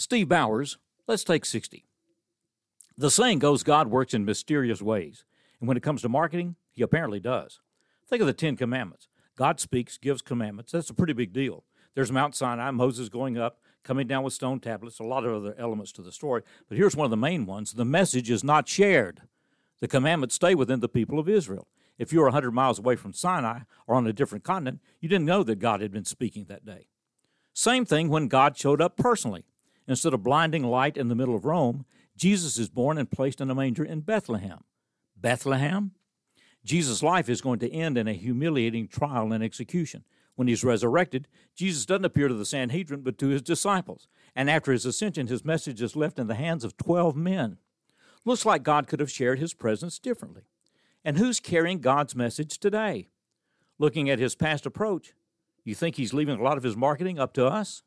Steve Bowers, let's take 60. The saying goes God works in mysterious ways, and when it comes to marketing, he apparently does. Think of the Ten Commandments. God speaks, gives commandments. That's a pretty big deal. There's Mount Sinai, Moses going up, coming down with stone tablets, a lot of other elements to the story. But here's one of the main ones the message is not shared. The commandments stay within the people of Israel. If you were 100 miles away from Sinai or on a different continent, you didn't know that God had been speaking that day. Same thing when God showed up personally. Instead of blinding light in the middle of Rome, Jesus is born and placed in a manger in Bethlehem. Bethlehem? Jesus' life is going to end in a humiliating trial and execution. When he's resurrected, Jesus doesn't appear to the Sanhedrin, but to his disciples. And after his ascension, his message is left in the hands of 12 men. Looks like God could have shared his presence differently. And who's carrying God's message today? Looking at his past approach, you think he's leaving a lot of his marketing up to us?